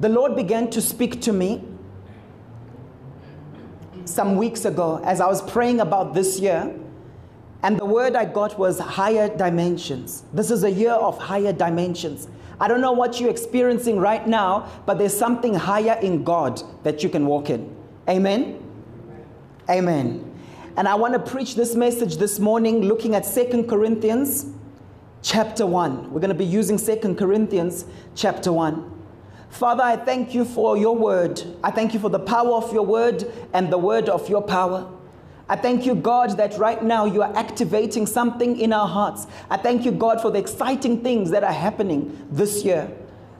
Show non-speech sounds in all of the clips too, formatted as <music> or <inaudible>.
the Lord began to speak to me some weeks ago as I was praying about this year. And the word I got was higher dimensions. This is a year of higher dimensions. I don't know what you're experiencing right now, but there's something higher in God that you can walk in. Amen? Amen. And I want to preach this message this morning looking at Second Corinthians chapter 1. We're going to be using Second Corinthians chapter 1. Father, I thank you for your word. I thank you for the power of your word and the word of your power. I thank you, God, that right now you are activating something in our hearts. I thank you, God, for the exciting things that are happening this year.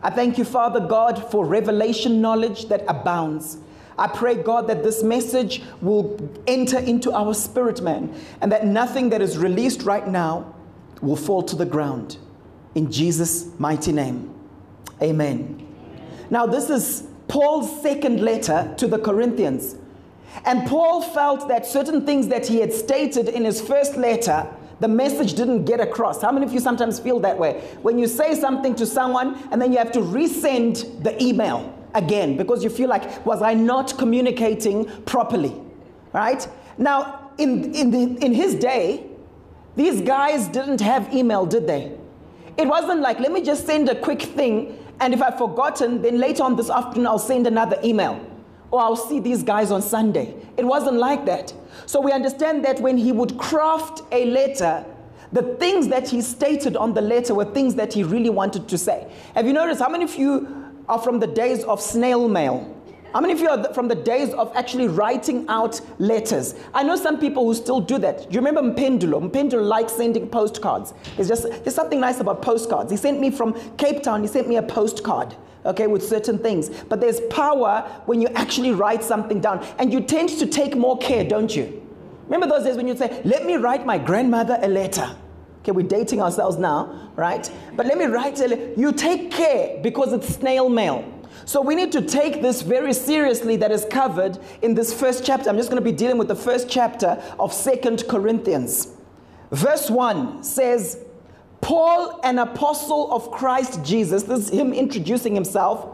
I thank you, Father God, for revelation knowledge that abounds. I pray, God, that this message will enter into our spirit, man, and that nothing that is released right now will fall to the ground. In Jesus' mighty name. Amen. Now, this is Paul's second letter to the Corinthians. And Paul felt that certain things that he had stated in his first letter, the message didn't get across. How many of you sometimes feel that way? When you say something to someone and then you have to resend the email again because you feel like, was I not communicating properly? Right? Now, in, in, the, in his day, these guys didn't have email, did they? It wasn't like, let me just send a quick thing and if I've forgotten, then later on this afternoon, I'll send another email. Or I'll see these guys on Sunday. It wasn't like that. So we understand that when he would craft a letter, the things that he stated on the letter were things that he really wanted to say. Have you noticed how many of you are from the days of snail mail? How many of you are from the days of actually writing out letters? I know some people who still do that. Do you remember Mpendulo? Mpendulo likes sending postcards. It's just, there's something nice about postcards. He sent me from Cape Town, he sent me a postcard, okay, with certain things. But there's power when you actually write something down. And you tend to take more care, don't you? Remember those days when you'd say, let me write my grandmother a letter. Okay, we're dating ourselves now, right? But let me write a letter. You take care because it's snail mail. So we need to take this very seriously that is covered in this first chapter. I'm just going to be dealing with the first chapter of Second Corinthians. Verse 1 says, Paul, an apostle of Christ Jesus, this is him introducing himself,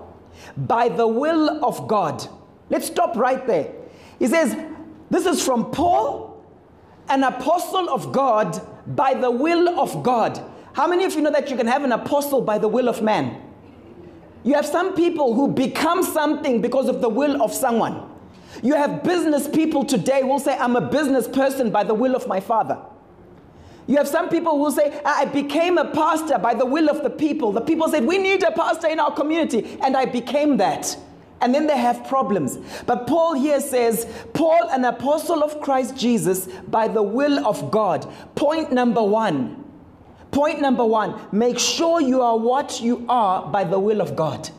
by the will of God. Let's stop right there. He says, This is from Paul, an apostle of God, by the will of God. How many of you know that you can have an apostle by the will of man? You have some people who become something because of the will of someone. You have business people today who will say, I'm a business person by the will of my father. You have some people who say, I became a pastor by the will of the people. The people said, We need a pastor in our community, and I became that. And then they have problems. But Paul here says, Paul, an apostle of Christ Jesus, by the will of God. Point number one Point number one make sure you are what you are by the will of God.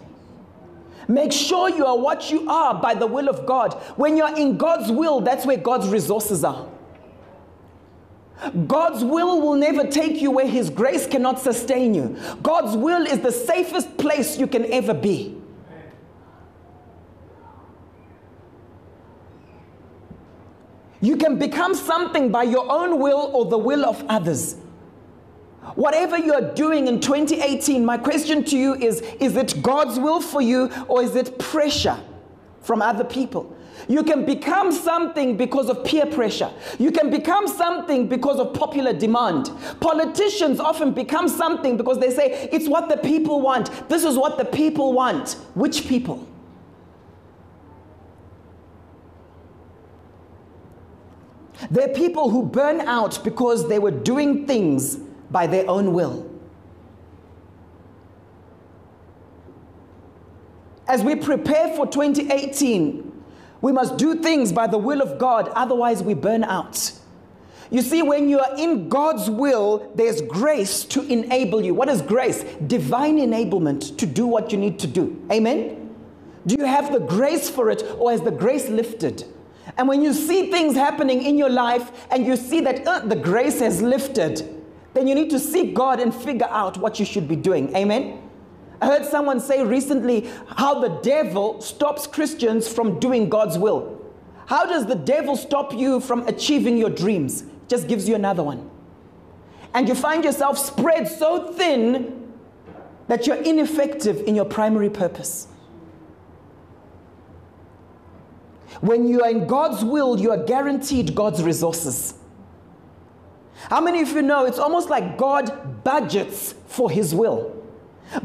Make sure you are what you are by the will of God. When you're in God's will, that's where God's resources are. God's will will never take you where His grace cannot sustain you. God's will is the safest place you can ever be. You can become something by your own will or the will of others. Whatever you're doing in 2018, my question to you is is it God's will for you or is it pressure from other people? You can become something because of peer pressure. You can become something because of popular demand. Politicians often become something because they say, it's what the people want. This is what the people want. Which people? There are people who burn out because they were doing things by their own will. As we prepare for 2018, we must do things by the will of God, otherwise, we burn out. You see, when you are in God's will, there's grace to enable you. What is grace? Divine enablement to do what you need to do. Amen? Do you have the grace for it, or has the grace lifted? And when you see things happening in your life and you see that uh, the grace has lifted, then you need to seek God and figure out what you should be doing. Amen? I heard someone say recently how the devil stops Christians from doing God's will. How does the devil stop you from achieving your dreams? Just gives you another one. And you find yourself spread so thin that you're ineffective in your primary purpose. When you are in God's will, you are guaranteed God's resources. How many of you know it's almost like God budgets for his will?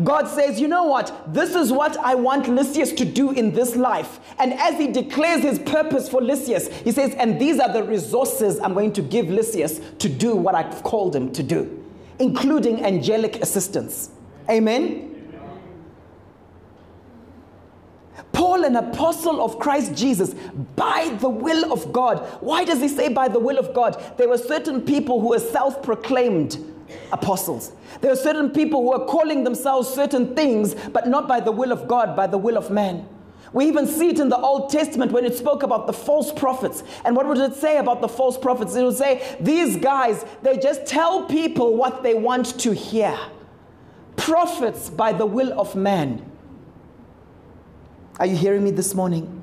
God says, you know what? This is what I want Lysias to do in this life. And as he declares his purpose for Lysias, he says, and these are the resources I'm going to give Lysias to do what I've called him to do, including angelic assistance. Amen? Paul, an apostle of Christ Jesus, by the will of God. Why does he say by the will of God? There were certain people who were self proclaimed apostles. There were certain people who were calling themselves certain things, but not by the will of God, by the will of man. We even see it in the Old Testament when it spoke about the false prophets. And what would it say about the false prophets? It would say, these guys, they just tell people what they want to hear. Prophets by the will of man. Are you hearing me this morning?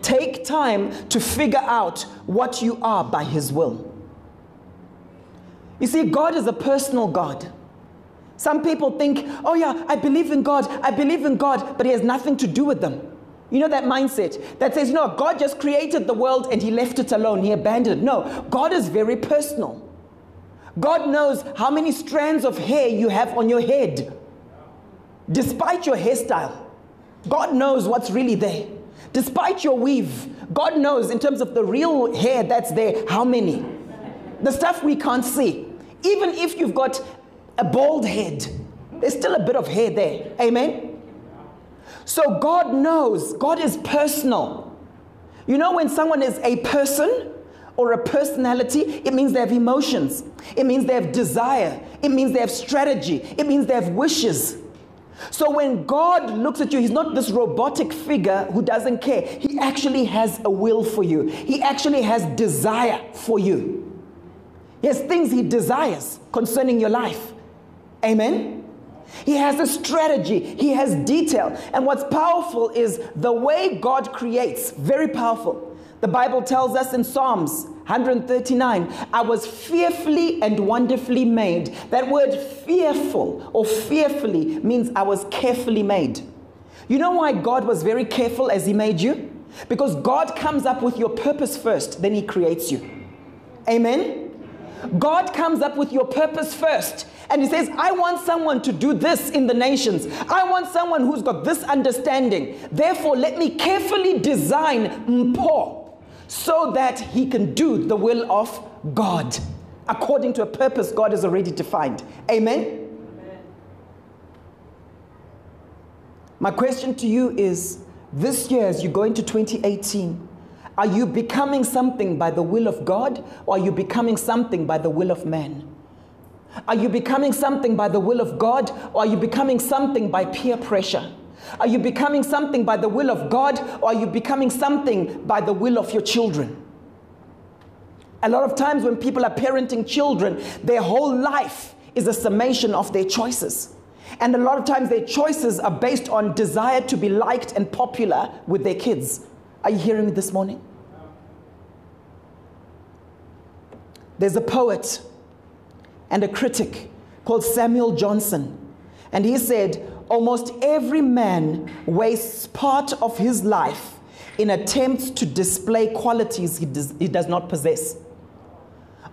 Take time to figure out what you are by His will. You see, God is a personal God. Some people think, oh, yeah, I believe in God, I believe in God, but He has nothing to do with them. You know that mindset that says, no, God just created the world and He left it alone, He abandoned it. No, God is very personal. God knows how many strands of hair you have on your head, despite your hairstyle. God knows what's really there. Despite your weave, God knows in terms of the real hair that's there, how many. The stuff we can't see. Even if you've got a bald head, there's still a bit of hair there. Amen? So God knows, God is personal. You know, when someone is a person or a personality, it means they have emotions, it means they have desire, it means they have strategy, it means they have wishes. So when God looks at you, He's not this robotic figure who doesn't care. He actually has a will for you, He actually has desire for you. He has things He desires concerning your life. Amen. He has a strategy, he has detail. And what's powerful is the way God creates, very powerful. The Bible tells us in Psalms 139, I was fearfully and wonderfully made. That word fearful or fearfully means I was carefully made. You know why God was very careful as He made you? Because God comes up with your purpose first, then He creates you. Amen? God comes up with your purpose first. And he says, I want someone to do this in the nations. I want someone who's got this understanding. Therefore, let me carefully design Mpo so that he can do the will of God according to a purpose God has already defined. Amen? Amen? My question to you is this year, as you go into 2018, are you becoming something by the will of God or are you becoming something by the will of man? Are you becoming something by the will of God or are you becoming something by peer pressure? Are you becoming something by the will of God or are you becoming something by the will of your children? A lot of times when people are parenting children, their whole life is a summation of their choices. And a lot of times their choices are based on desire to be liked and popular with their kids. Are you hearing me this morning? There's a poet and a critic called Samuel Johnson, and he said, Almost every man wastes part of his life in attempts to display qualities he does, he does not possess.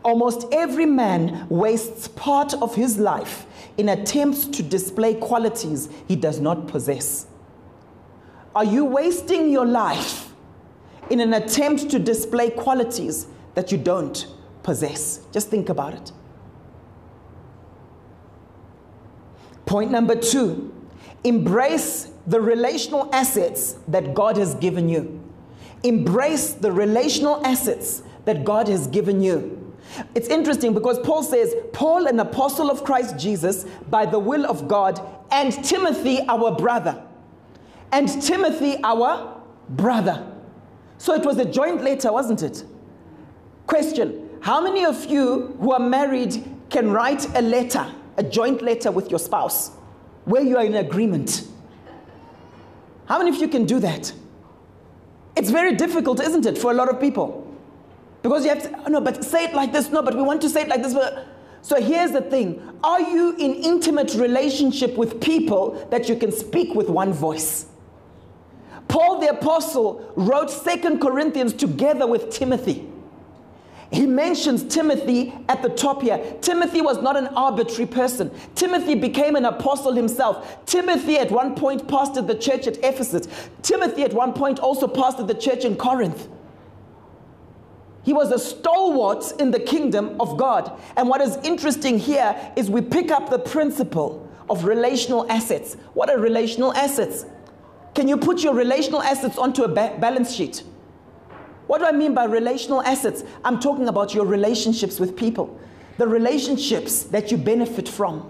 Almost every man wastes part of his life in attempts to display qualities he does not possess. Are you wasting your life in an attempt to display qualities that you don't possess. Just think about it. Point number two embrace the relational assets that God has given you. Embrace the relational assets that God has given you. It's interesting because Paul says, Paul, an apostle of Christ Jesus, by the will of God, and Timothy, our brother. And Timothy, our brother. So it was a joint letter, wasn't it? Question How many of you who are married can write a letter, a joint letter with your spouse, where you are in agreement? How many of you can do that? It's very difficult, isn't it, for a lot of people? Because you have to, oh, no, but say it like this, no, but we want to say it like this. So here's the thing Are you in intimate relationship with people that you can speak with one voice? Paul the Apostle wrote Second Corinthians together with Timothy. He mentions Timothy at the top here. Timothy was not an arbitrary person. Timothy became an apostle himself. Timothy at one point pastored the church at Ephesus. Timothy at one point also pastored the church in Corinth. He was a stalwart in the kingdom of God. And what is interesting here is we pick up the principle of relational assets. What are relational assets? Can you put your relational assets onto a ba- balance sheet? What do I mean by relational assets? I'm talking about your relationships with people, the relationships that you benefit from.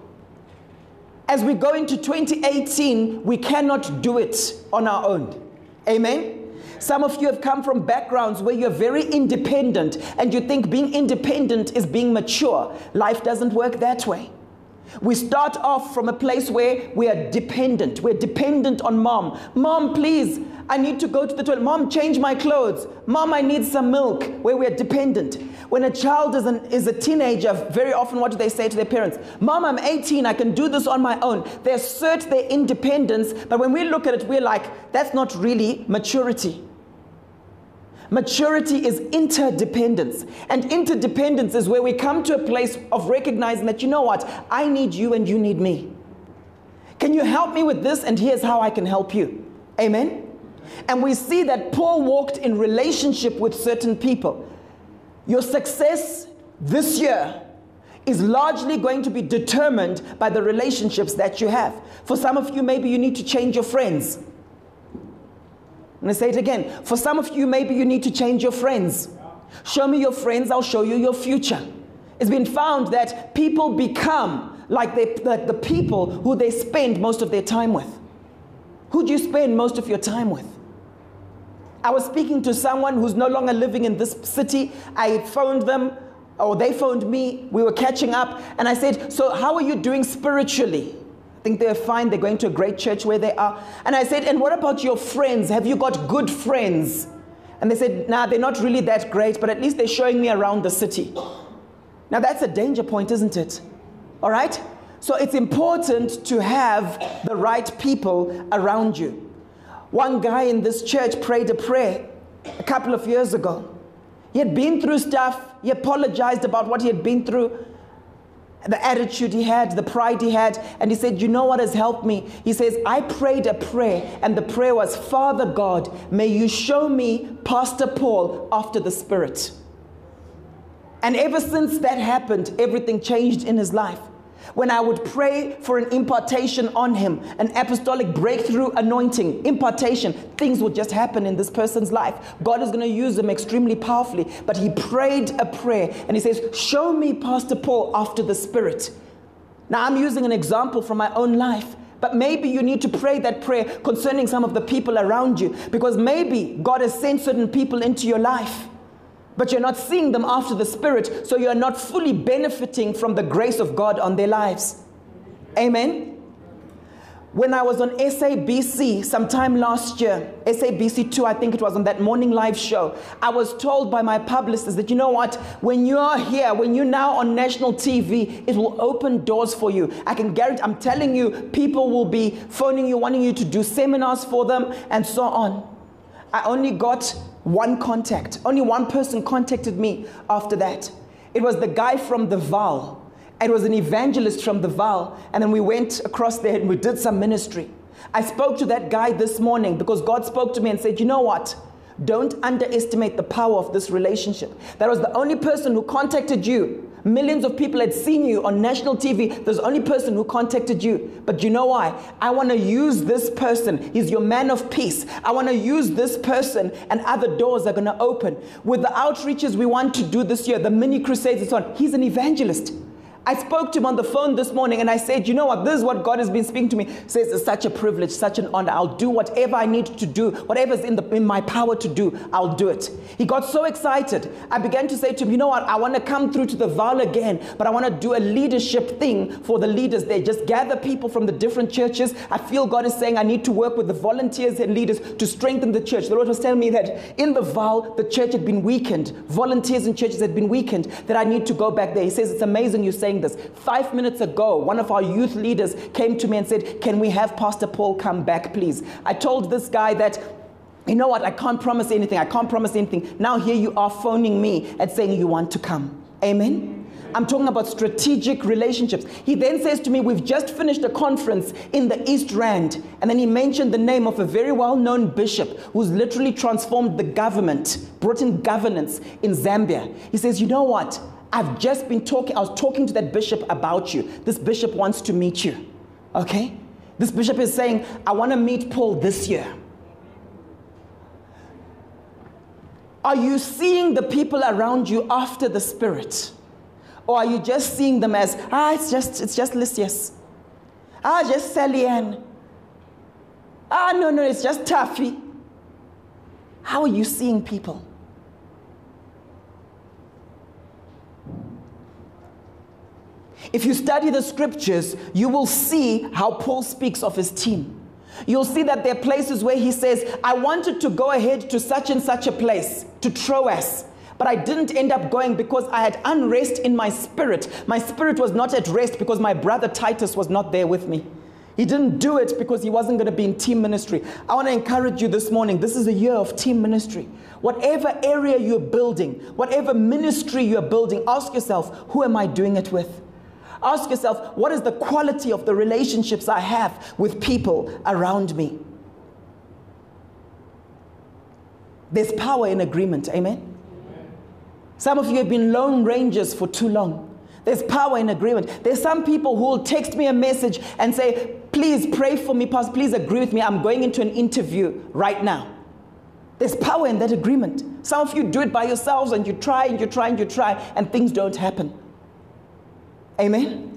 As we go into 2018, we cannot do it on our own. Amen? Some of you have come from backgrounds where you're very independent and you think being independent is being mature. Life doesn't work that way. We start off from a place where we are dependent. We're dependent on mom. Mom, please, I need to go to the toilet. Mom, change my clothes. Mom, I need some milk. Where we're dependent. When a child is, an, is a teenager, very often what do they say to their parents? Mom, I'm 18. I can do this on my own. They assert their independence, but when we look at it, we're like, that's not really maturity. Maturity is interdependence. And interdependence is where we come to a place of recognizing that, you know what, I need you and you need me. Can you help me with this? And here's how I can help you. Amen? And we see that Paul walked in relationship with certain people. Your success this year is largely going to be determined by the relationships that you have. For some of you, maybe you need to change your friends. I'm going to say it again. For some of you, maybe you need to change your friends. Show me your friends, I'll show you your future. It's been found that people become like, they, like the people who they spend most of their time with. Who do you spend most of your time with? I was speaking to someone who's no longer living in this city. I phoned them, or they phoned me. We were catching up, and I said, So, how are you doing spiritually? Think they're fine. They're going to a great church where they are. And I said, And what about your friends? Have you got good friends? And they said, Nah, they're not really that great, but at least they're showing me around the city. Now that's a danger point, isn't it? All right? So it's important to have the right people around you. One guy in this church prayed a prayer a couple of years ago. He had been through stuff, he apologized about what he had been through the attitude he had, the pride he had. And he said, You know what has helped me? He says, I prayed a prayer, and the prayer was, Father God, may you show me Pastor Paul after the Spirit. And ever since that happened, everything changed in his life. When I would pray for an impartation on him, an apostolic breakthrough anointing, impartation, things would just happen in this person's life. God is going to use him extremely powerfully. But he prayed a prayer and he says, Show me Pastor Paul after the Spirit. Now, I'm using an example from my own life. But maybe you need to pray that prayer concerning some of the people around you because maybe God has sent certain people into your life but you're not seeing them after the Spirit, so you're not fully benefiting from the grace of God on their lives. Amen. When I was on SABC sometime last year, SABC 2, I think it was on that morning live show, I was told by my publicist that, you know what, when you are here, when you're now on national TV, it will open doors for you. I can guarantee, I'm telling you, people will be phoning you, wanting you to do seminars for them, and so on. I only got one contact. Only one person contacted me after that. It was the guy from the Vaal. It was an evangelist from the Vaal. And then we went across there and we did some ministry. I spoke to that guy this morning because God spoke to me and said, You know what? Don't underestimate the power of this relationship. That was the only person who contacted you Millions of people had seen you on national TV. There's only person who contacted you. But you know why? I want to use this person. He's your man of peace. I want to use this person, and other doors are going to open. With the outreaches we want to do this year, the mini crusades and so on, he's an evangelist. I spoke to him on the phone this morning and I said, you know what, this is what God has been speaking to me. Says it's such a privilege, such an honor. I'll do whatever I need to do, whatever's in, the, in my power to do, I'll do it. He got so excited. I began to say to him, you know what, I want to come through to the Vaal again, but I want to do a leadership thing for the leaders there. Just gather people from the different churches. I feel God is saying I need to work with the volunteers and leaders to strengthen the church. The Lord was telling me that in the Vaal, the church had been weakened. Volunteers in churches had been weakened, that I need to go back there. He says, it's amazing you say saying this. Five minutes ago, one of our youth leaders came to me and said, Can we have Pastor Paul come back, please? I told this guy that you know what? I can't promise anything. I can't promise anything. Now here you are phoning me and saying you want to come. Amen. I'm talking about strategic relationships. He then says to me, We've just finished a conference in the East Rand. And then he mentioned the name of a very well known bishop who's literally transformed the government, brought in governance in Zambia. He says, You know what? I've just been talking, I was talking to that bishop about you. This bishop wants to meet you. Okay? This bishop is saying, I want to meet Paul this year. Are you seeing the people around you after the Spirit? Or are you just seeing them as, ah, it's just, it's just Lysias. Ah, just Sally Ann. Ah, no, no, it's just Taffy. How are you seeing people? If you study the scriptures, you will see how Paul speaks of his team. You'll see that there are places where he says, I wanted to go ahead to such and such a place, to Troas, but I didn't end up going because I had unrest in my spirit. My spirit was not at rest because my brother Titus was not there with me. He didn't do it because he wasn't going to be in team ministry. I want to encourage you this morning. This is a year of team ministry. Whatever area you're building, whatever ministry you're building, ask yourself, who am I doing it with? Ask yourself, what is the quality of the relationships I have with people around me? There's power in agreement. Amen. Some of you have been lone rangers for too long. There's power in agreement. There's some people who will text me a message and say, Please pray for me, Pastor. Please agree with me. I'm going into an interview right now. There's power in that agreement. Some of you do it by yourselves and you try and you try and you try and things don't happen. Amen.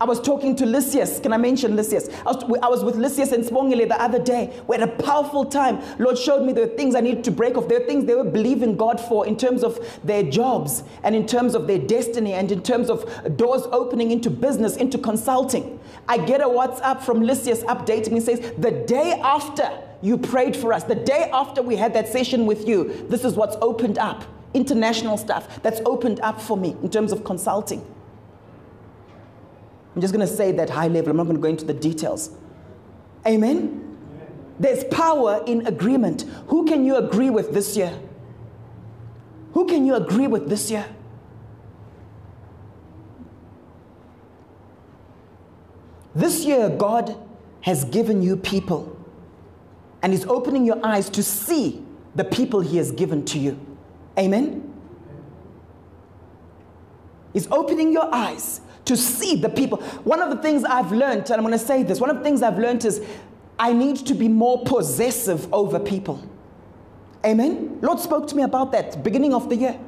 I was talking to Lysias. Can I mention Lysias? I was, I was with Lysias and Spongile the other day. We had a powerful time. Lord showed me the things I needed to break off. There were things they were believing God for in terms of their jobs and in terms of their destiny and in terms of doors opening into business, into consulting. I get a WhatsApp from Lysias updating me says, the day after you prayed for us, the day after we had that session with you, this is what's opened up. International stuff that's opened up for me in terms of consulting. I'm just going to say that high level. I'm not going to go into the details. Amen? There's power in agreement. Who can you agree with this year? Who can you agree with this year? This year, God has given you people and is opening your eyes to see the people He has given to you. Amen? He's opening your eyes to see the people. One of the things I've learned, and I'm going to say this, one of the things I've learned is I need to be more possessive over people. Amen. Lord spoke to me about that beginning of the year.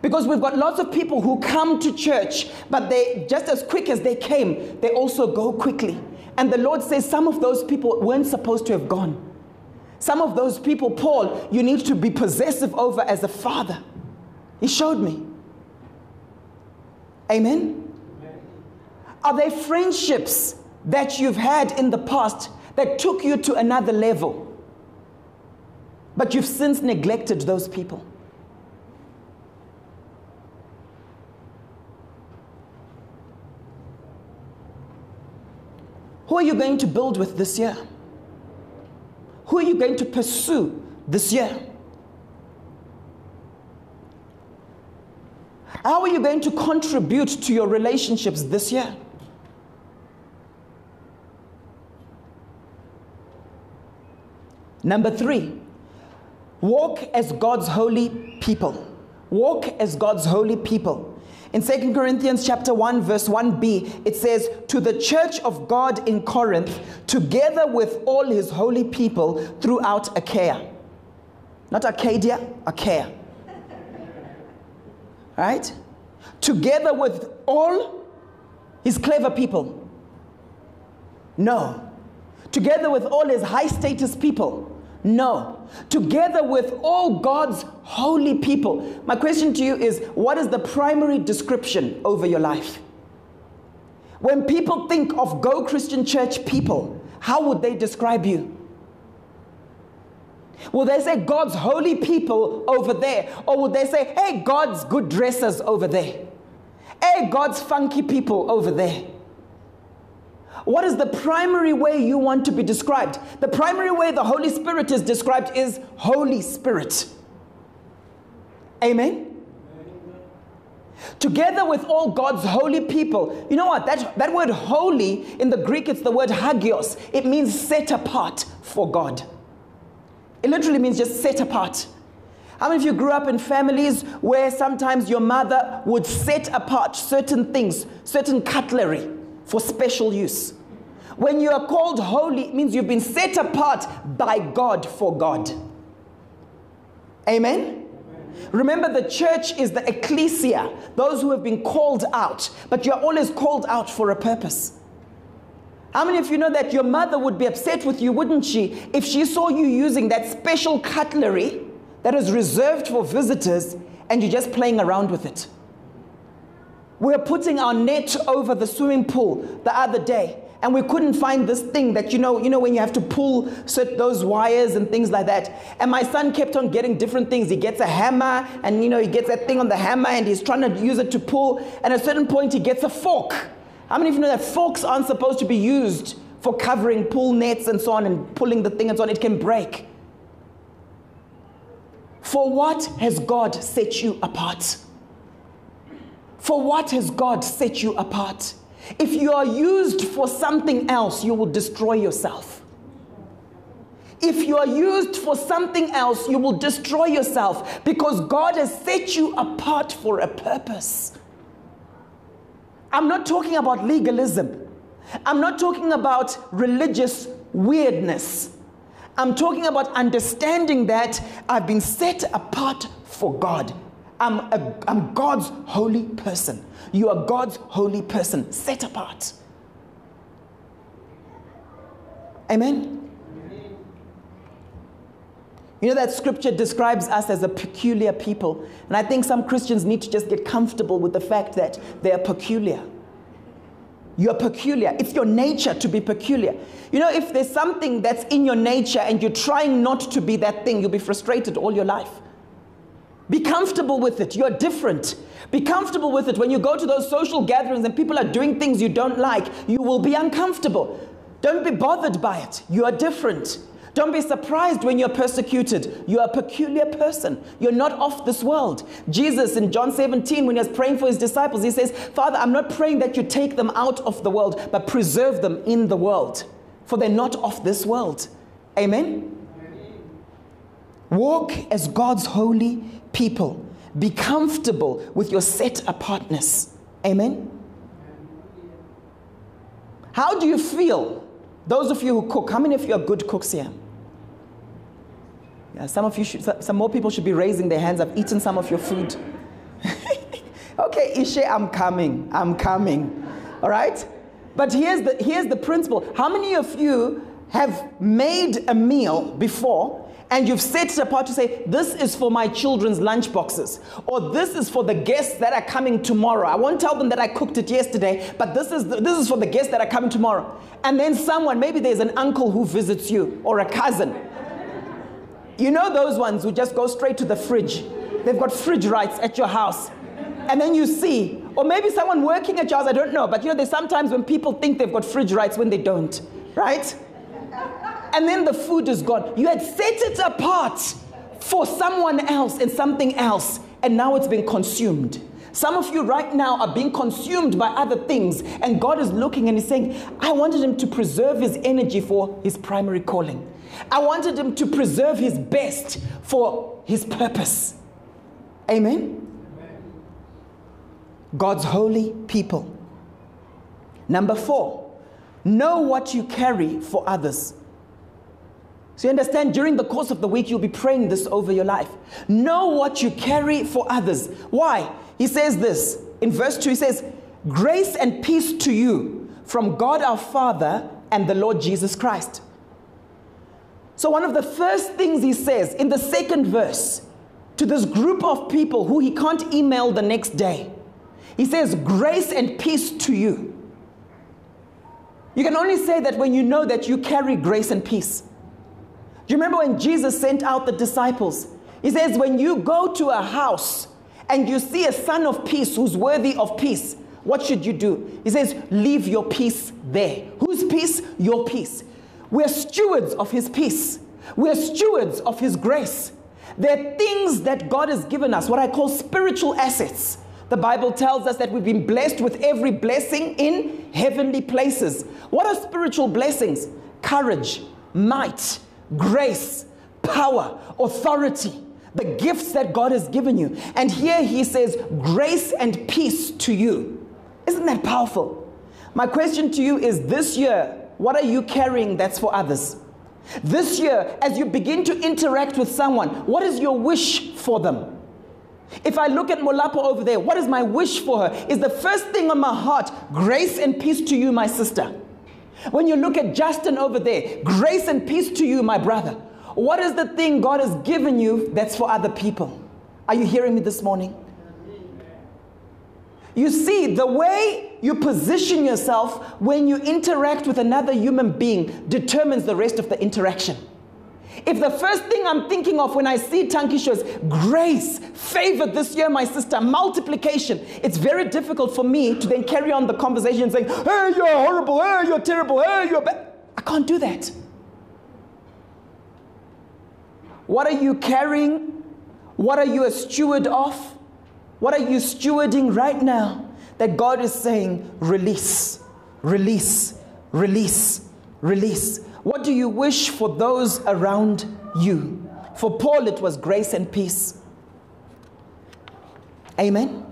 Because we've got lots of people who come to church, but they just as quick as they came, they also go quickly. And the Lord says some of those people weren't supposed to have gone. Some of those people, Paul, you need to be possessive over as a father. He showed me. Amen? Are there friendships that you've had in the past that took you to another level? But you've since neglected those people. Who are you going to build with this year? Who are you going to pursue this year? How are you going to contribute to your relationships this year? Number three, walk as God's holy people. Walk as God's holy people. In 2 Corinthians chapter 1 verse 1b it says to the church of God in Corinth together with all his holy people throughout Achaia. Not Arcadia, Achaia right? Together with all his clever people. No. Together with all his high status people. No. Together with all God's holy people. My question to you is what is the primary description over your life? When people think of Go Christian Church people, how would they describe you? Will they say God's holy people over there? Or will they say, hey, God's good dressers over there? Hey, God's funky people over there? What is the primary way you want to be described? The primary way the Holy Spirit is described is Holy Spirit. Amen? Together with all God's holy people. You know what? That, that word holy in the Greek, it's the word hagios. It means set apart for God. It literally means just set apart. How many of you grew up in families where sometimes your mother would set apart certain things, certain cutlery for special use? When you are called holy, it means you've been set apart by God for God. Amen? Remember, the church is the ecclesia, those who have been called out, but you're always called out for a purpose. How many of you know that your mother would be upset with you, wouldn't she, if she saw you using that special cutlery that is reserved for visitors and you're just playing around with it? We were putting our net over the swimming pool the other day and we couldn't find this thing that you know you know when you have to pull those wires and things like that. And my son kept on getting different things. He gets a hammer and you know he gets that thing on the hammer and he's trying to use it to pull. And at a certain point he gets a fork. How many of you know that forks aren't supposed to be used for covering pull nets and so on and pulling the thing and so on? It can break. For what has god set you apart for what has god set you apart if you are used for something else, you will destroy yourself. If you are used for something else, you will destroy yourself because God has set you apart for a purpose. I'm not talking about legalism. I'm not talking about religious weirdness. I'm talking about understanding that I've been set apart for God. I'm, a, I'm God's holy person. You are God's holy person, set apart. Amen? You know that scripture describes us as a peculiar people. And I think some Christians need to just get comfortable with the fact that they are peculiar. You're peculiar. It's your nature to be peculiar. You know, if there's something that's in your nature and you're trying not to be that thing, you'll be frustrated all your life. Be comfortable with it. You're different. Be comfortable with it. When you go to those social gatherings and people are doing things you don't like, you will be uncomfortable. Don't be bothered by it. You are different. Don't be surprised when you're persecuted. You're a peculiar person. You're not of this world. Jesus in John 17, when he was praying for his disciples, he says, Father, I'm not praying that you take them out of the world, but preserve them in the world, for they're not of this world. Amen? Walk as God's holy people. Be comfortable with your set apartness. Amen. How do you feel? Those of you who cook, how many of you are good cooks here? Yeah, some of you should, some more people should be raising their hands. I've eaten some of your food. <laughs> okay, Ishe, I'm coming. I'm coming. All right? But here's the, here's the principle. How many of you have made a meal before and you've set it apart to say, This is for my children's lunch boxes, or this is for the guests that are coming tomorrow. I won't tell them that I cooked it yesterday, but this is, the, this is for the guests that are coming tomorrow. And then someone, maybe there's an uncle who visits you, or a cousin. You know those ones who just go straight to the fridge. They've got fridge rights at your house. And then you see, or maybe someone working at your house, I don't know, but you know, there's sometimes when people think they've got fridge rights when they don't, right? And then the food is gone. You had set it apart for someone else and something else, and now it's been consumed. Some of you right now are being consumed by other things, and God is looking and He's saying, I wanted Him to preserve His energy for His primary calling. I wanted Him to preserve His best for His purpose. Amen? God's holy people. Number four, know what you carry for others. So you understand, during the course of the week, you'll be praying this over your life. Know what you carry for others. Why? He says this in verse 2 he says, Grace and peace to you from God our Father and the Lord Jesus Christ. So, one of the first things he says in the second verse to this group of people who he can't email the next day, he says, Grace and peace to you. You can only say that when you know that you carry grace and peace. You remember when Jesus sent out the disciples? He says, When you go to a house and you see a son of peace who's worthy of peace, what should you do? He says, Leave your peace there. Whose peace? Your peace. We're stewards of His peace, we're stewards of His grace. There are things that God has given us, what I call spiritual assets. The Bible tells us that we've been blessed with every blessing in heavenly places. What are spiritual blessings? Courage, might, grace, power, authority, the gifts that God has given you. And here he says, grace and peace to you. Isn't that powerful? My question to you is this year, what are you carrying that's for others? This year, as you begin to interact with someone, what is your wish for them? If I look at Molapo over there, what is my wish for her? Is the first thing on my heart grace and peace to you, my sister. When you look at Justin over there, grace and peace to you, my brother. What is the thing God has given you that's for other people? Are you hearing me this morning? You see, the way you position yourself when you interact with another human being determines the rest of the interaction. If the first thing I'm thinking of when I see Tankisho is grace, favor this year, my sister, multiplication, it's very difficult for me to then carry on the conversation saying, hey, you're horrible, hey, you're terrible, hey, you're bad. I can't do that. What are you carrying? What are you a steward of? What are you stewarding right now that God is saying, release, release, release, release? What do you wish for those around you? For Paul, it was grace and peace. Amen.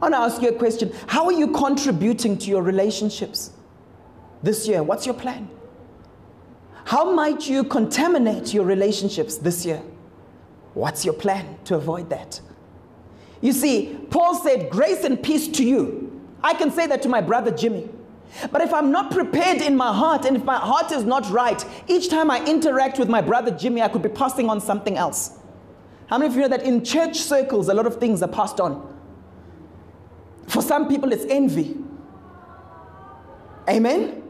I want to ask you a question. How are you contributing to your relationships this year? What's your plan? How might you contaminate your relationships this year? What's your plan to avoid that? You see, Paul said, Grace and peace to you. I can say that to my brother Jimmy. But if I'm not prepared in my heart and if my heart is not right, each time I interact with my brother Jimmy, I could be passing on something else. How many of you know that in church circles, a lot of things are passed on? For some people, it's envy. Amen?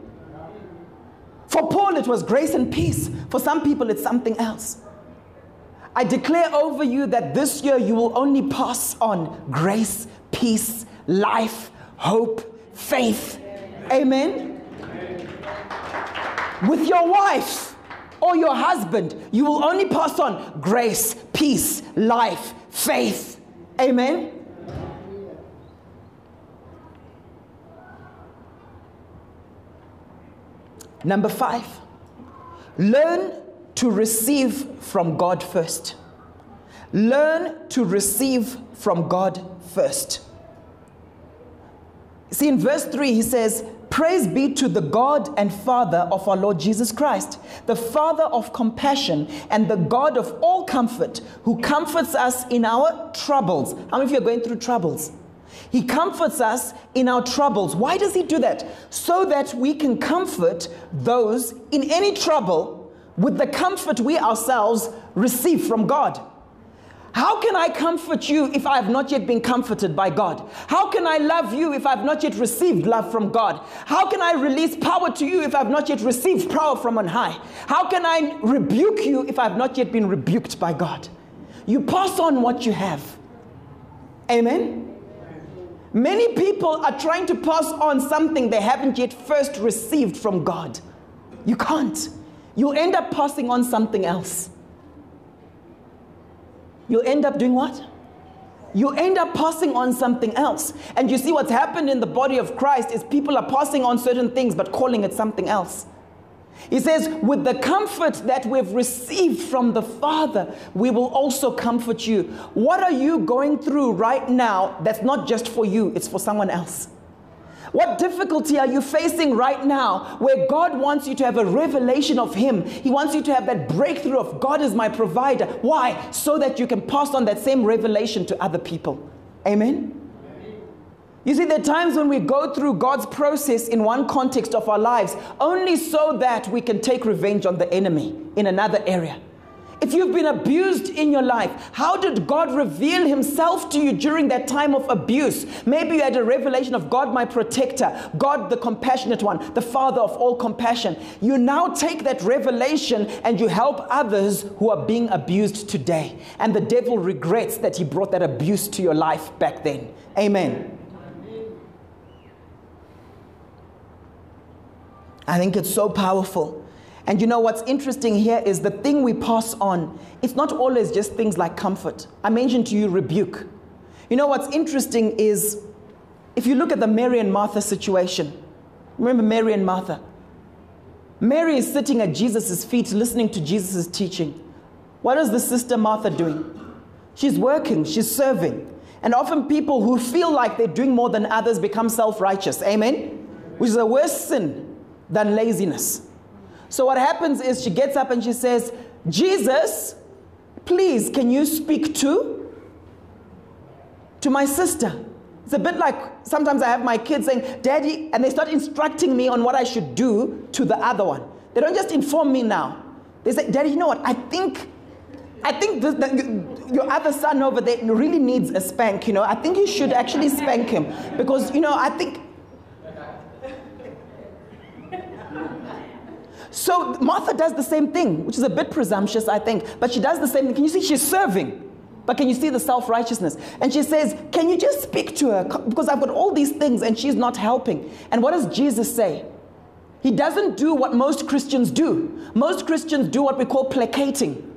For Paul, it was grace and peace. For some people, it's something else. I declare over you that this year you will only pass on grace, peace, life, hope, faith. Amen. With your wife or your husband, you will only pass on grace, peace, life, faith. Amen. Number five, learn to receive from God first. Learn to receive from God first. See, in verse 3, he says, Praise be to the God and Father of our Lord Jesus Christ, the Father of compassion and the God of all comfort, who comforts us in our troubles. How many of you are going through troubles? He comforts us in our troubles. Why does He do that? So that we can comfort those in any trouble with the comfort we ourselves receive from God. How can I comfort you if I have not yet been comforted by God? How can I love you if I have not yet received love from God? How can I release power to you if I have not yet received power from on high? How can I rebuke you if I have not yet been rebuked by God? You pass on what you have. Amen. Many people are trying to pass on something they haven't yet first received from God. You can't. You'll end up passing on something else you'll end up doing what? You end up passing on something else. And you see what's happened in the body of Christ is people are passing on certain things but calling it something else. He says, with the comfort that we've received from the Father, we will also comfort you. What are you going through right now that's not just for you, it's for someone else? What difficulty are you facing right now where God wants you to have a revelation of Him? He wants you to have that breakthrough of God is my provider. Why? So that you can pass on that same revelation to other people. Amen? You see, there are times when we go through God's process in one context of our lives only so that we can take revenge on the enemy in another area. If you've been abused in your life, how did God reveal Himself to you during that time of abuse? Maybe you had a revelation of God, my protector, God, the compassionate one, the Father of all compassion. You now take that revelation and you help others who are being abused today. And the devil regrets that he brought that abuse to your life back then. Amen. I think it's so powerful. And you know what's interesting here is the thing we pass on, it's not always just things like comfort. I mentioned to you rebuke. You know what's interesting is if you look at the Mary and Martha situation, remember Mary and Martha? Mary is sitting at Jesus' feet listening to Jesus' teaching. What is the sister Martha doing? She's working, she's serving. And often people who feel like they're doing more than others become self righteous. Amen? Which is a worse sin than laziness. So what happens is she gets up and she says, Jesus, please, can you speak to? To my sister. It's a bit like sometimes I have my kids saying, Daddy, and they start instructing me on what I should do to the other one. They don't just inform me now. They say, Daddy, you know what? I think I think this, your other son over there really needs a spank, you know. I think you should actually spank him because, you know, I think So Martha does the same thing, which is a bit presumptuous, I think, but she does the same thing. Can you see she's serving? But can you see the self righteousness? And she says, Can you just speak to her? Because I've got all these things and she's not helping. And what does Jesus say? He doesn't do what most Christians do. Most Christians do what we call placating.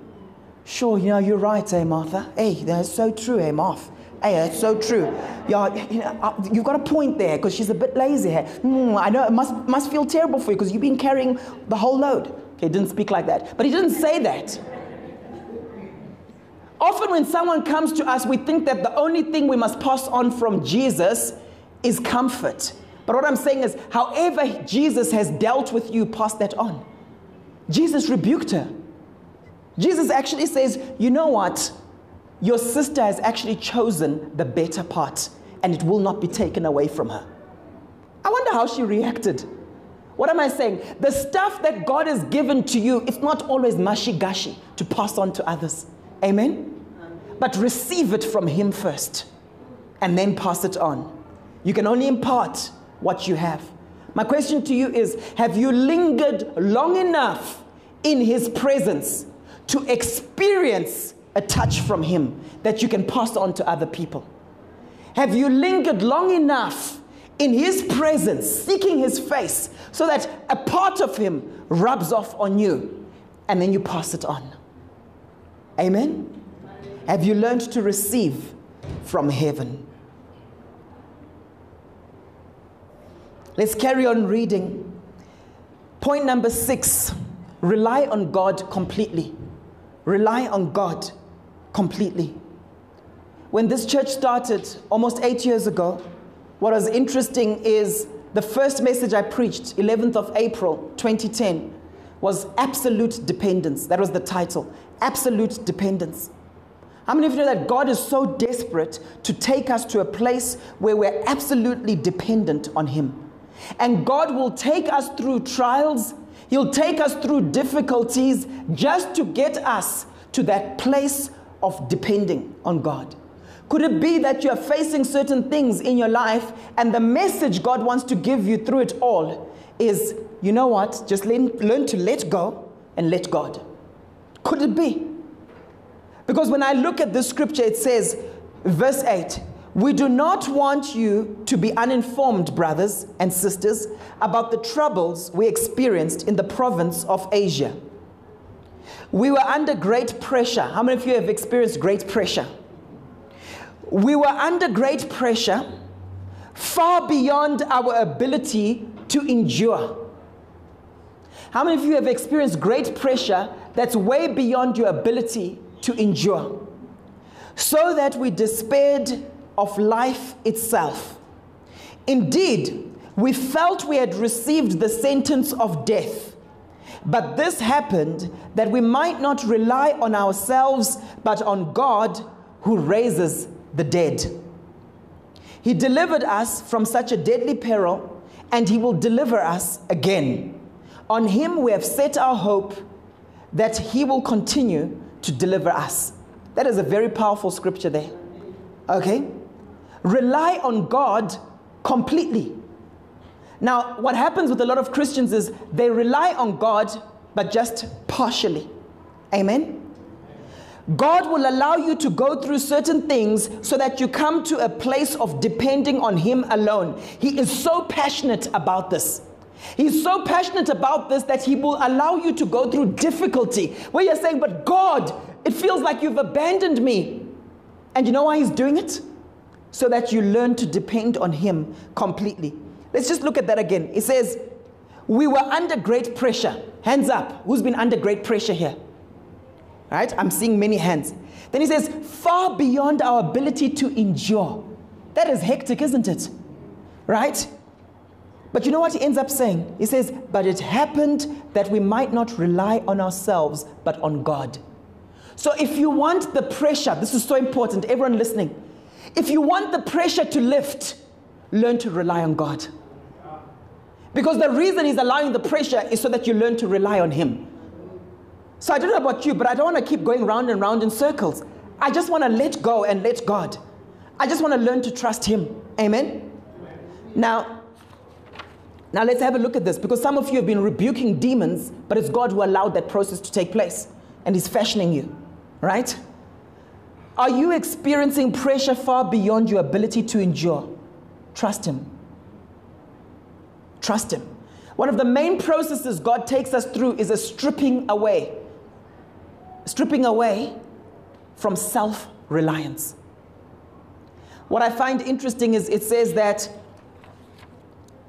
Sure, you know, you're right, eh, Martha? Hey, that's so true, eh, Martha? Hey, that's so true. Yeah, you know, uh, you've got a point there because she's a bit lazy here. Mm, I know it must, must feel terrible for you because you've been carrying the whole load. Okay, he didn't speak like that, but he didn't say that. Often, when someone comes to us, we think that the only thing we must pass on from Jesus is comfort. But what I'm saying is, however Jesus has dealt with you, pass that on. Jesus rebuked her. Jesus actually says, You know what? Your sister has actually chosen the better part and it will not be taken away from her. I wonder how she reacted. What am I saying? The stuff that God has given to you, it's not always mushy gushy to pass on to others. Amen? But receive it from Him first and then pass it on. You can only impart what you have. My question to you is Have you lingered long enough in His presence to experience a touch from Him that you can pass on to other people? Have you lingered long enough in His presence, seeking His face, so that a part of Him rubs off on you and then you pass it on? Amen? Have you learned to receive from heaven? Let's carry on reading. Point number six rely on God completely. Rely on God completely. When this church started almost eight years ago, what was interesting is the first message I preached, 11th of April 2010, was Absolute Dependence. That was the title Absolute Dependence. How many of you know that God is so desperate to take us to a place where we're absolutely dependent on Him? And God will take us through trials, He'll take us through difficulties just to get us to that place of depending on God? Could it be that you are facing certain things in your life and the message God wants to give you through it all is, you know what, just learn, learn to let go and let God? Could it be? Because when I look at this scripture, it says, verse 8, we do not want you to be uninformed, brothers and sisters, about the troubles we experienced in the province of Asia we were under great pressure. How many of you have experienced great pressure? We were under great pressure, far beyond our ability to endure. How many of you have experienced great pressure that's way beyond your ability to endure? So that we despaired of life itself. Indeed, we felt we had received the sentence of death but this happened that we might not rely on ourselves, but on God who raises the dead. He delivered us from such a deadly peril, and He will deliver us again. On Him we have set our hope that He will continue to deliver us. That is a very powerful scripture there. Okay? Rely on God completely. Now, what happens with a lot of Christians is they rely on God, but just partially. Amen? God will allow you to go through certain things so that you come to a place of depending on Him alone. He is so passionate about this. He's so passionate about this that He will allow you to go through difficulty where you're saying, But God, it feels like you've abandoned me. And you know why He's doing it? So that you learn to depend on Him completely. Let's just look at that again. It says, We were under great pressure. Hands up. Who's been under great pressure here? Right? I'm seeing many hands. Then he says, far beyond our ability to endure. That is hectic, isn't it? Right? But you know what he ends up saying? He says, But it happened that we might not rely on ourselves, but on God. So if you want the pressure, this is so important, everyone listening. If you want the pressure to lift, learn to rely on God. Because the reason he's allowing the pressure is so that you learn to rely on him. So I don't know about you, but I don't want to keep going round and round in circles. I just want to let go and let God. I just want to learn to trust Him. Amen? Now, now let's have a look at this because some of you have been rebuking demons, but it's God who allowed that process to take place and He's fashioning you, right? Are you experiencing pressure far beyond your ability to endure? Trust Him. Trust Him. One of the main processes God takes us through is a stripping away stripping away from self reliance. What I find interesting is it says that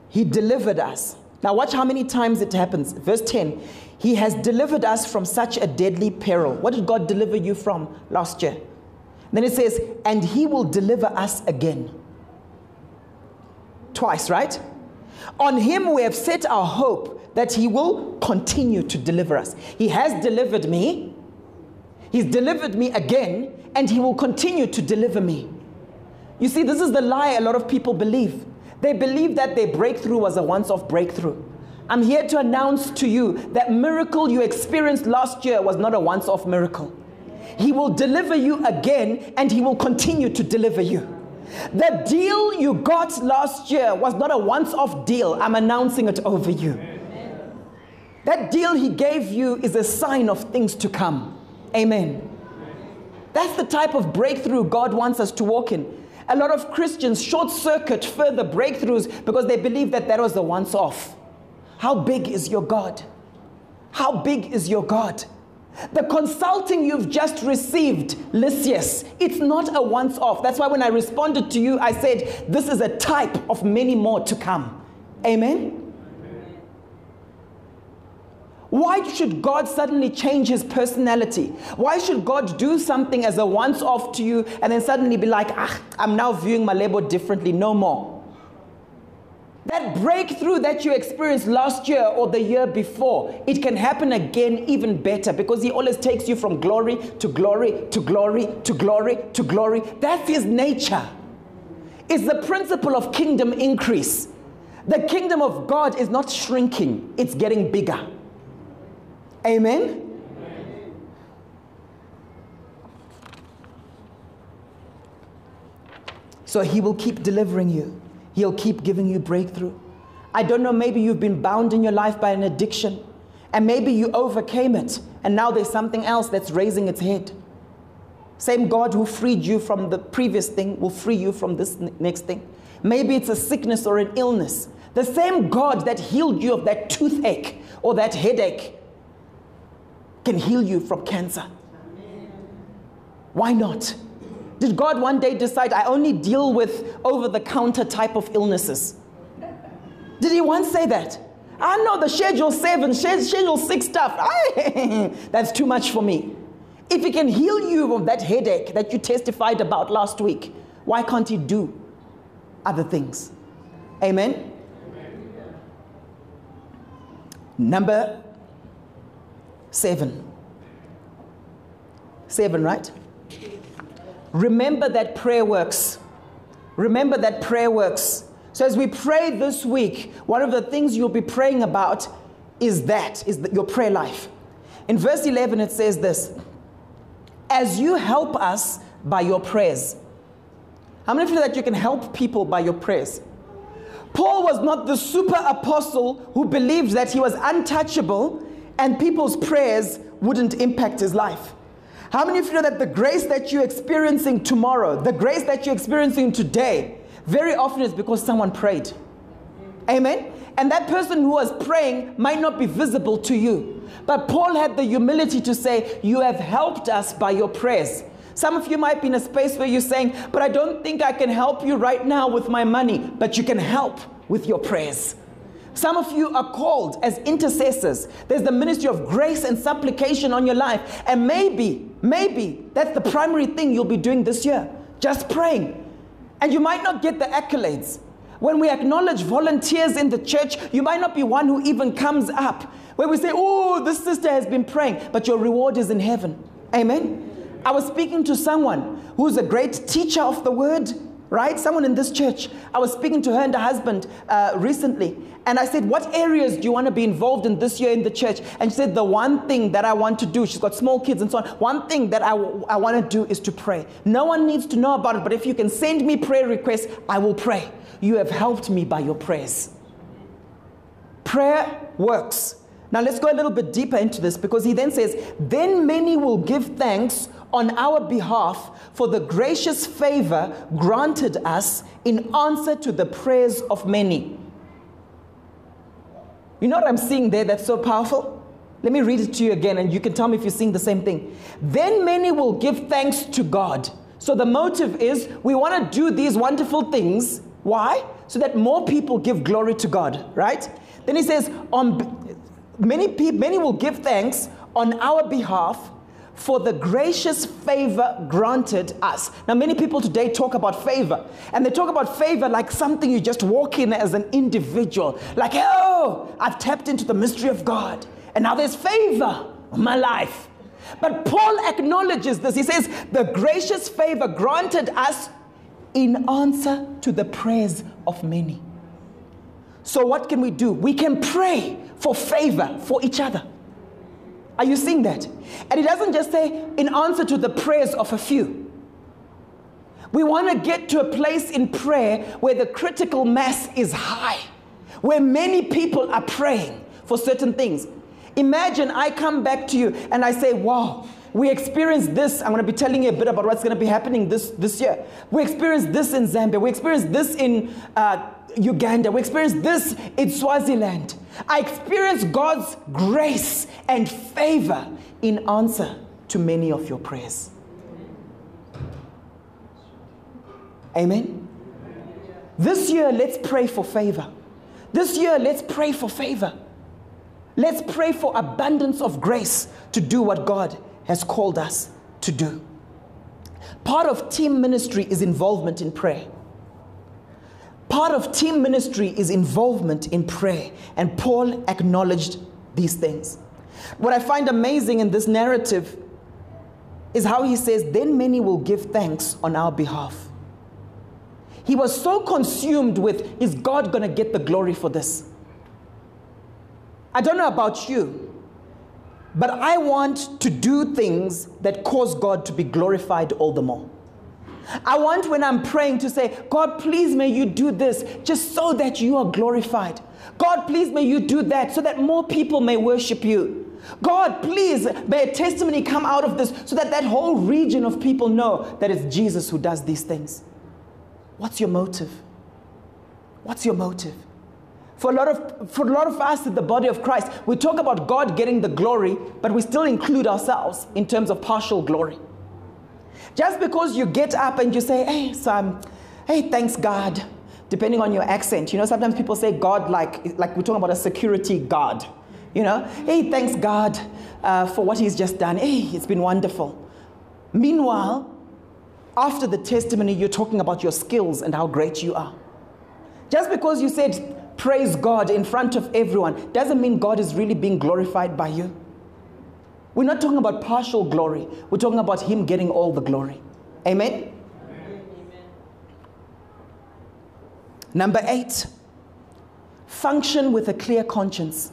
He delivered us. Now, watch how many times it happens. Verse 10 He has delivered us from such a deadly peril. What did God deliver you from last year? Then it says, And He will deliver us again. Twice, right? On Him we have set our hope that He will continue to deliver us. He has delivered me, He's delivered me again, and He will continue to deliver me. You see, this is the lie a lot of people believe. They believe that their breakthrough was a once off breakthrough. I'm here to announce to you that miracle you experienced last year was not a once off miracle. He will deliver you again and he will continue to deliver you. The deal you got last year was not a once off deal. I'm announcing it over you. That deal he gave you is a sign of things to come. Amen. That's the type of breakthrough God wants us to walk in. A lot of Christians short circuit further breakthroughs because they believe that that was the once off. How big is your God? How big is your God? The consulting you've just received, Lysias, it's not a once off. That's why when I responded to you, I said, This is a type of many more to come. Amen? Why should God suddenly change his personality? Why should God do something as a once off to you and then suddenly be like, ah, I'm now viewing my label differently, no more? That breakthrough that you experienced last year or the year before, it can happen again even better because He always takes you from glory to glory to glory to glory to glory. That's His nature. It's the principle of kingdom increase. The kingdom of God is not shrinking, it's getting bigger. Amen? So he will keep delivering you. He'll keep giving you breakthrough. I don't know, maybe you've been bound in your life by an addiction, and maybe you overcame it, and now there's something else that's raising its head. Same God who freed you from the previous thing will free you from this next thing. Maybe it's a sickness or an illness. The same God that healed you of that toothache or that headache can heal you from cancer. Why not? Did God one day decide I only deal with over the counter type of illnesses? Did he once say that? I know the schedule seven, schedule six stuff. <laughs> that's too much for me. If he can heal you of that headache that you testified about last week, why can't he do other things? Amen? Number Seven. Seven, right? Remember that prayer works. Remember that prayer works. So, as we pray this week, one of the things you'll be praying about is that, is your prayer life. In verse 11, it says this as you help us by your prayers. How many feel that you can help people by your prayers? Paul was not the super apostle who believed that he was untouchable and people's prayers wouldn't impact his life. How many of you know that the grace that you're experiencing tomorrow, the grace that you're experiencing today, very often is because someone prayed? Amen? And that person who was praying might not be visible to you. But Paul had the humility to say, You have helped us by your prayers. Some of you might be in a space where you're saying, But I don't think I can help you right now with my money, but you can help with your prayers. Some of you are called as intercessors. There's the ministry of grace and supplication on your life. And maybe, maybe that's the primary thing you'll be doing this year just praying. And you might not get the accolades. When we acknowledge volunteers in the church, you might not be one who even comes up. Where we say, Oh, this sister has been praying, but your reward is in heaven. Amen. I was speaking to someone who's a great teacher of the word, right? Someone in this church. I was speaking to her and her husband uh, recently, and I said, What areas do you want to be involved in this year in the church? And she said, The one thing that I want to do, she's got small kids and so on. One thing that I, I want to do is to pray. No one needs to know about it, but if you can send me prayer requests, I will pray. You have helped me by your prayers. Prayer works. Now let's go a little bit deeper into this because he then says, Then many will give thanks on our behalf for the gracious favor granted us in answer to the prayers of many. You know what I'm seeing there that's so powerful? Let me read it to you again and you can tell me if you're seeing the same thing. Then many will give thanks to God. So the motive is we want to do these wonderful things. Why? So that more people give glory to God, right? Then he says, on many people, many will give thanks on our behalf for the gracious favor granted us. Now, many people today talk about favor, and they talk about favor like something you just walk in as an individual. Like, oh, I've tapped into the mystery of God, and now there's favor in my life. But Paul acknowledges this. He says, the gracious favor granted us in answer to the prayers of many. So, what can we do? We can pray for favor for each other. Are you seeing that? And it doesn't just say in answer to the prayers of a few. We want to get to a place in prayer where the critical mass is high, where many people are praying for certain things. Imagine I come back to you and I say, Wow, we experienced this. I'm going to be telling you a bit about what's going to be happening this, this year. We experienced this in Zambia. We experienced this in uh, Uganda. We experienced this in Swaziland. I experienced God's grace and favor in answer to many of your prayers. Amen. This year, let's pray for favor. This year, let's pray for favor. Let's pray for abundance of grace to do what God has called us to do. Part of team ministry is involvement in prayer. Part of team ministry is involvement in prayer, and Paul acknowledged these things. What I find amazing in this narrative is how he says, Then many will give thanks on our behalf. He was so consumed with, Is God going to get the glory for this? I don't know about you, but I want to do things that cause God to be glorified all the more. I want when I'm praying to say, God, please may you do this just so that you are glorified. God, please may you do that so that more people may worship you. God, please may a testimony come out of this so that that whole region of people know that it's Jesus who does these things. What's your motive? What's your motive? For a lot of for a lot of us in the body of Christ, we talk about God getting the glory, but we still include ourselves in terms of partial glory. Just because you get up and you say, hey, Sam, hey, thanks God, depending on your accent. You know, sometimes people say God like, like we're talking about a security guard. You know, hey, thanks God uh, for what he's just done. Hey, it's been wonderful. Meanwhile, after the testimony, you're talking about your skills and how great you are. Just because you said, praise God in front of everyone, doesn't mean God is really being glorified by you. We're not talking about partial glory. We're talking about Him getting all the glory. Amen? Amen. Number eight, function with a clear conscience.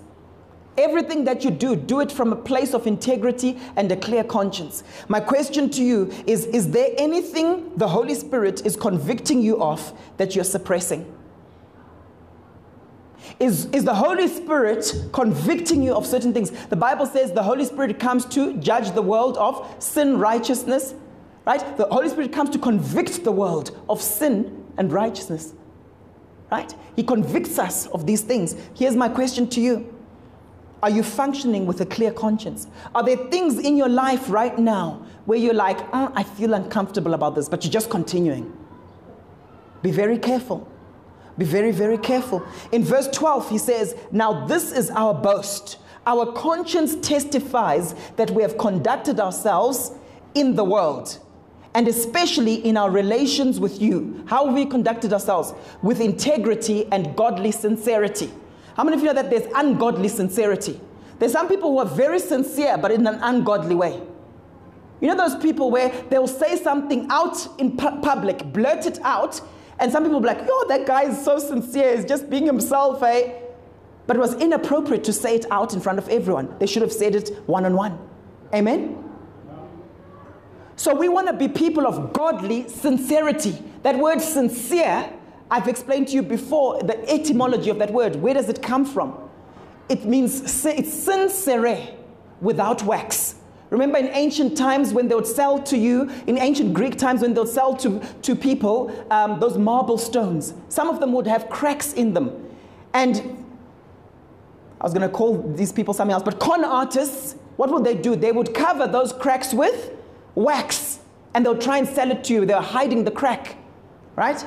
Everything that you do, do it from a place of integrity and a clear conscience. My question to you is Is there anything the Holy Spirit is convicting you of that you're suppressing? Is, is the Holy Spirit convicting you of certain things? The Bible says the Holy Spirit comes to judge the world of sin, righteousness, right? The Holy Spirit comes to convict the world of sin and righteousness, right? He convicts us of these things. Here's my question to you Are you functioning with a clear conscience? Are there things in your life right now where you're like, oh, I feel uncomfortable about this, but you're just continuing? Be very careful. Be very, very careful. In verse 12, he says, Now this is our boast. Our conscience testifies that we have conducted ourselves in the world, and especially in our relations with you. How we conducted ourselves? With integrity and godly sincerity. How many of you know that there's ungodly sincerity? There's some people who are very sincere, but in an ungodly way. You know those people where they'll say something out in pu- public, blurt it out, and some people be like, yo, that guy is so sincere, he's just being himself, eh? But it was inappropriate to say it out in front of everyone. They should have said it one on one. Amen? So we want to be people of godly sincerity. That word sincere, I've explained to you before the etymology of that word. Where does it come from? It means it's sincere, without wax. Remember in ancient times when they would sell to you, in ancient Greek times when they would sell to, to people um, those marble stones, some of them would have cracks in them. And I was going to call these people something else, but con artists, what would they do? They would cover those cracks with wax and they'll try and sell it to you. They're hiding the crack, right?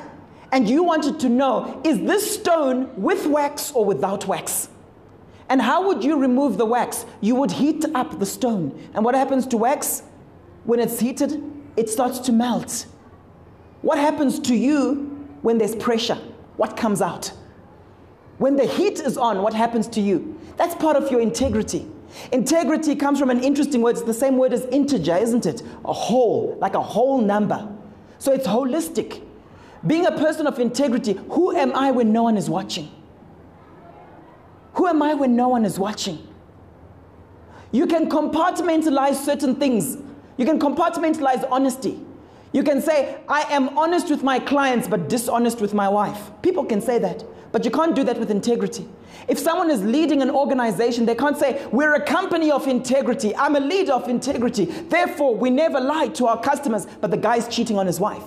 And you wanted to know is this stone with wax or without wax? And how would you remove the wax? You would heat up the stone. And what happens to wax? When it's heated, it starts to melt. What happens to you when there's pressure? What comes out? When the heat is on, what happens to you? That's part of your integrity. Integrity comes from an interesting word. It's the same word as integer, isn't it? A whole, like a whole number. So it's holistic. Being a person of integrity, who am I when no one is watching? Who am I when no one is watching? You can compartmentalize certain things. You can compartmentalize honesty. You can say, I am honest with my clients but dishonest with my wife. People can say that, but you can't do that with integrity. If someone is leading an organization, they can't say, We're a company of integrity. I'm a leader of integrity. Therefore, we never lie to our customers, but the guy's cheating on his wife.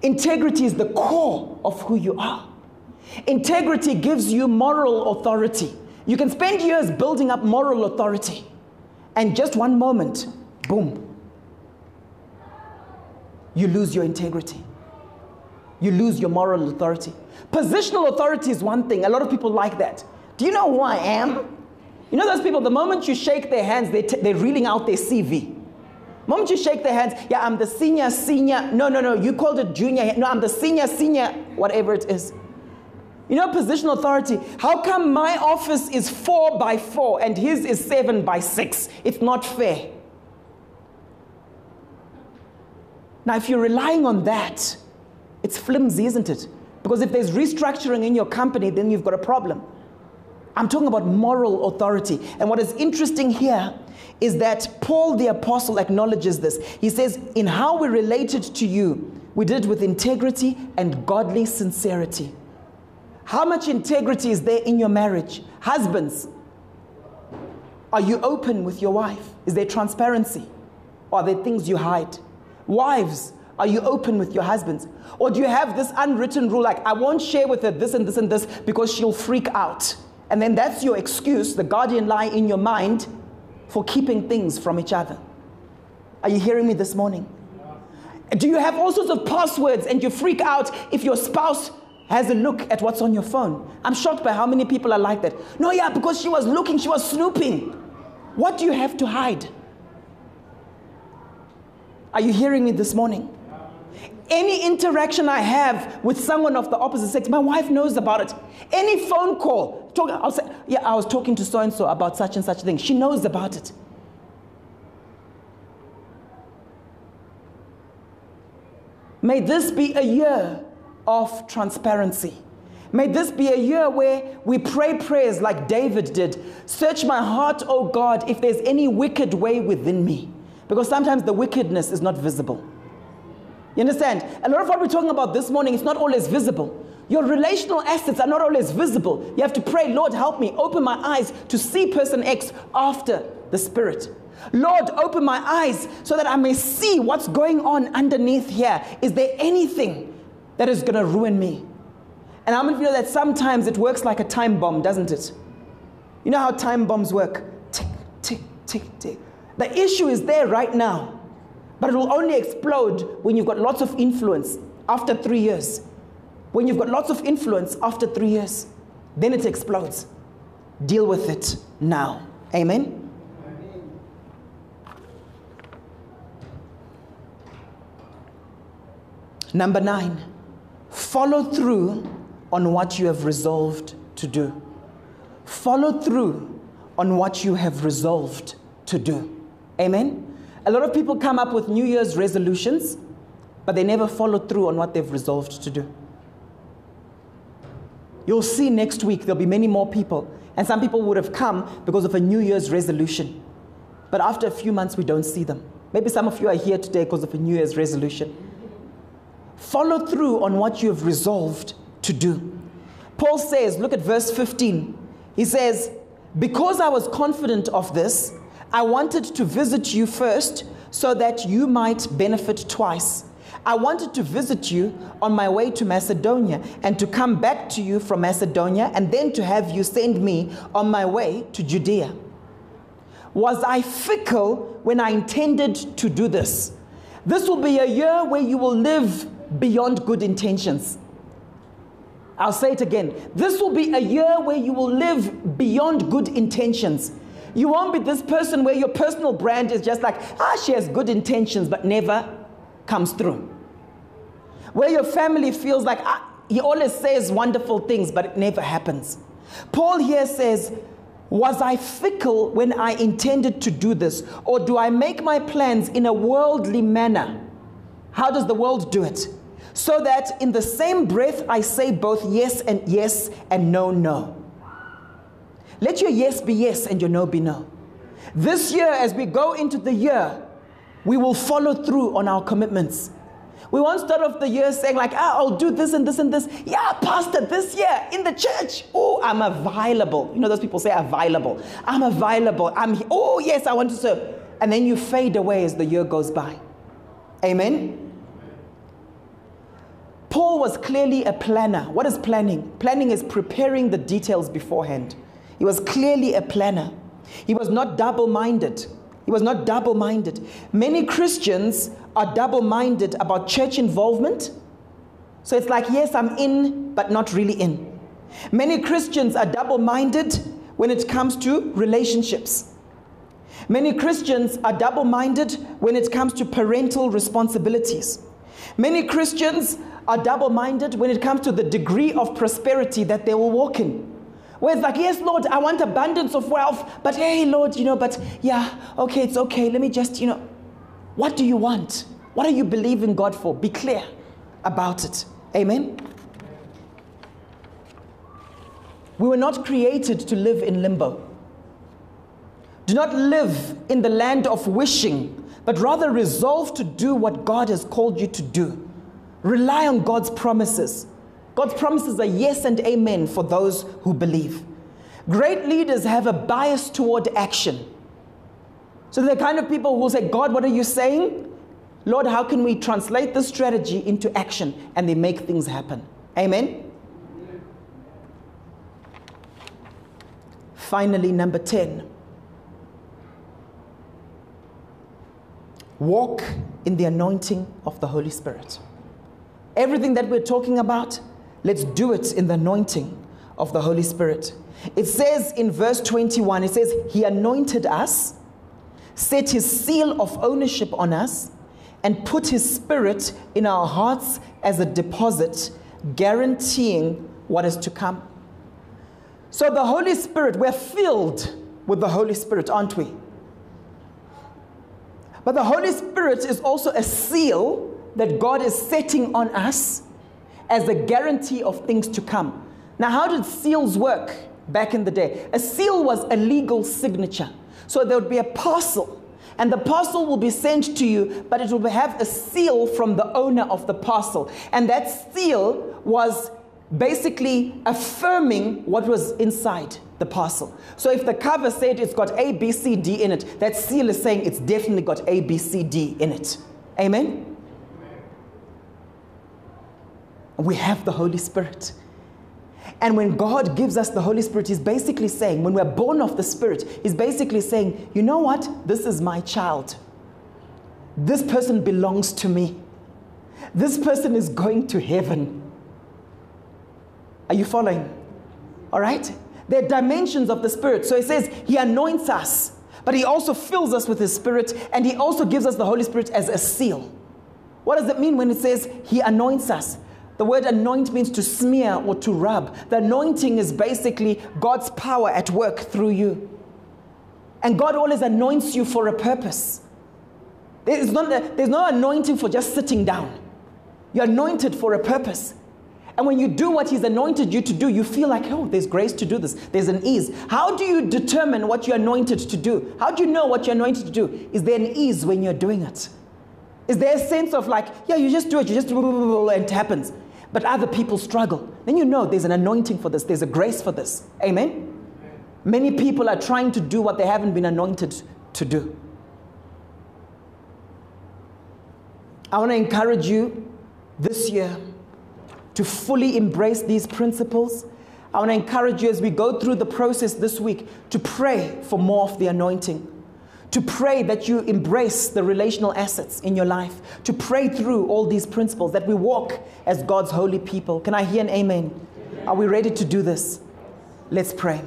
Integrity is the core of who you are. Integrity gives you moral authority. You can spend years building up moral authority, and just one moment, boom, you lose your integrity. You lose your moral authority. Positional authority is one thing. A lot of people like that. Do you know who I am? You know those people, the moment you shake their hands, they they're reeling out their CV. The moment you shake their hands, yeah, I'm the senior, senior. No, no, no, you called it junior. No, I'm the senior, senior, whatever it is. You know, positional authority. How come my office is four by four and his is seven by six? It's not fair. Now, if you're relying on that, it's flimsy, isn't it? Because if there's restructuring in your company, then you've got a problem. I'm talking about moral authority. And what is interesting here is that Paul the Apostle acknowledges this. He says, In how we related to you, we did it with integrity and godly sincerity. How much integrity is there in your marriage? Husbands, are you open with your wife? Is there transparency? Or are there things you hide? Wives, are you open with your husbands? Or do you have this unwritten rule like, I won't share with her this and this and this because she'll freak out? And then that's your excuse, the guardian lie in your mind for keeping things from each other. Are you hearing me this morning? Do you have all sorts of passwords and you freak out if your spouse has a look at what's on your phone? I'm shocked by how many people are like that. No, yeah, because she was looking, she was snooping. What do you have to hide? Are you hearing me this morning? Any interaction I have with someone of the opposite sex, my wife knows about it. Any phone call, talk, I'll say, yeah, I was talking to so and so about such and such thing. She knows about it. May this be a year of transparency. May this be a year where we pray prayers like David did. Search my heart, O God, if there's any wicked way within me. Because sometimes the wickedness is not visible. You understand? A lot of what we're talking about this morning is not always visible. Your relational assets are not always visible. You have to pray, Lord, help me. Open my eyes to see person X after the Spirit. Lord, open my eyes so that I may see what's going on underneath here. Is there anything that is going to ruin me? And I'm to know that sometimes it works like a time bomb, doesn't it? You know how time bombs work? Tick, tick, tick, tick. The issue is there right now, but it will only explode when you've got lots of influence after three years. When you've got lots of influence after three years, then it explodes. Deal with it now. Amen. Number nine, follow through on what you have resolved to do. Follow through on what you have resolved to do. Amen? A lot of people come up with New Year's resolutions, but they never follow through on what they've resolved to do. You'll see next week there'll be many more people, and some people would have come because of a New Year's resolution. But after a few months, we don't see them. Maybe some of you are here today because of a New Year's resolution. Follow through on what you have resolved to do. Paul says, look at verse 15. He says, Because I was confident of this, I wanted to visit you first so that you might benefit twice. I wanted to visit you on my way to Macedonia and to come back to you from Macedonia and then to have you send me on my way to Judea. Was I fickle when I intended to do this? This will be a year where you will live beyond good intentions. I'll say it again. This will be a year where you will live beyond good intentions. You won't be this person where your personal brand is just like, ah, she has good intentions, but never comes through. Where your family feels like, ah, he always says wonderful things, but it never happens. Paul here says, Was I fickle when I intended to do this? Or do I make my plans in a worldly manner? How does the world do it? so that in the same breath I say both yes and yes and no, no. Let your yes be yes and your no be no. This year, as we go into the year, we will follow through on our commitments. We won't start off the year saying, like, ah, I'll do this and this and this. Yeah, Pastor, this year in the church. Oh, I'm available. You know, those people say available. I'm available. I'm, oh, yes, I want to serve. And then you fade away as the year goes by. Amen. Paul was clearly a planner. What is planning? Planning is preparing the details beforehand. He was clearly a planner. He was not double minded. He was not double minded. Many Christians are double minded about church involvement. So it's like, yes, I'm in, but not really in. Many Christians are double minded when it comes to relationships. Many Christians are double minded when it comes to parental responsibilities. Many Christians are double minded when it comes to the degree of prosperity that they will walk in. Where it's like, yes, Lord, I want abundance of wealth, but hey, Lord, you know, but yeah, okay, it's okay. Let me just, you know, what do you want? What are you believing God for? Be clear about it. Amen. We were not created to live in limbo. Do not live in the land of wishing, but rather resolve to do what God has called you to do. Rely on God's promises. God's promises are yes and amen for those who believe. Great leaders have a bias toward action. So they're the kind of people who say, God, what are you saying? Lord, how can we translate this strategy into action? And they make things happen. Amen? Finally, number 10 walk in the anointing of the Holy Spirit. Everything that we're talking about, let's do it in the anointing of the Holy Spirit. It says in verse 21, it says, He anointed us, set His seal of ownership on us, and put His Spirit in our hearts as a deposit, guaranteeing what is to come. So, the Holy Spirit, we're filled with the Holy Spirit, aren't we? But the Holy Spirit is also a seal that God is setting on us as a guarantee of things to come. Now, how did seals work back in the day? A seal was a legal signature. So there would be a parcel, and the parcel will be sent to you, but it will have a seal from the owner of the parcel. And that seal was basically affirming what was inside the parcel. So if the cover said it's got A, B, C, D in it, that seal is saying it's definitely got A, B, C, D in it. Amen? We have the Holy Spirit. And when God gives us the Holy Spirit, He's basically saying, when we're born of the Spirit, He's basically saying, you know what? This is my child. This person belongs to me. This person is going to heaven. Are you following? All right? There are dimensions of the Spirit. So it says He anoints us, but He also fills us with His Spirit, and He also gives us the Holy Spirit as a seal. What does it mean when it says He anoints us? The word anoint means to smear or to rub. The anointing is basically God's power at work through you. And God always anoints you for a purpose. There's, not, there's no anointing for just sitting down. You're anointed for a purpose. And when you do what He's anointed you to do, you feel like, oh, there's grace to do this. There's an ease. How do you determine what you're anointed to do? How do you know what you're anointed to do? Is there an ease when you're doing it? Is there a sense of like, yeah, you just do it, you just and it happens but other people struggle. Then you know there's an anointing for this, there's a grace for this. Amen? Many people are trying to do what they haven't been anointed to do. I want to encourage you this year to fully embrace these principles. I want to encourage you as we go through the process this week to pray for more of the anointing to pray that you embrace the relational assets in your life, to pray through all these principles, that we walk as God's holy people. Can I hear an amen? amen? Are we ready to do this? Let's pray.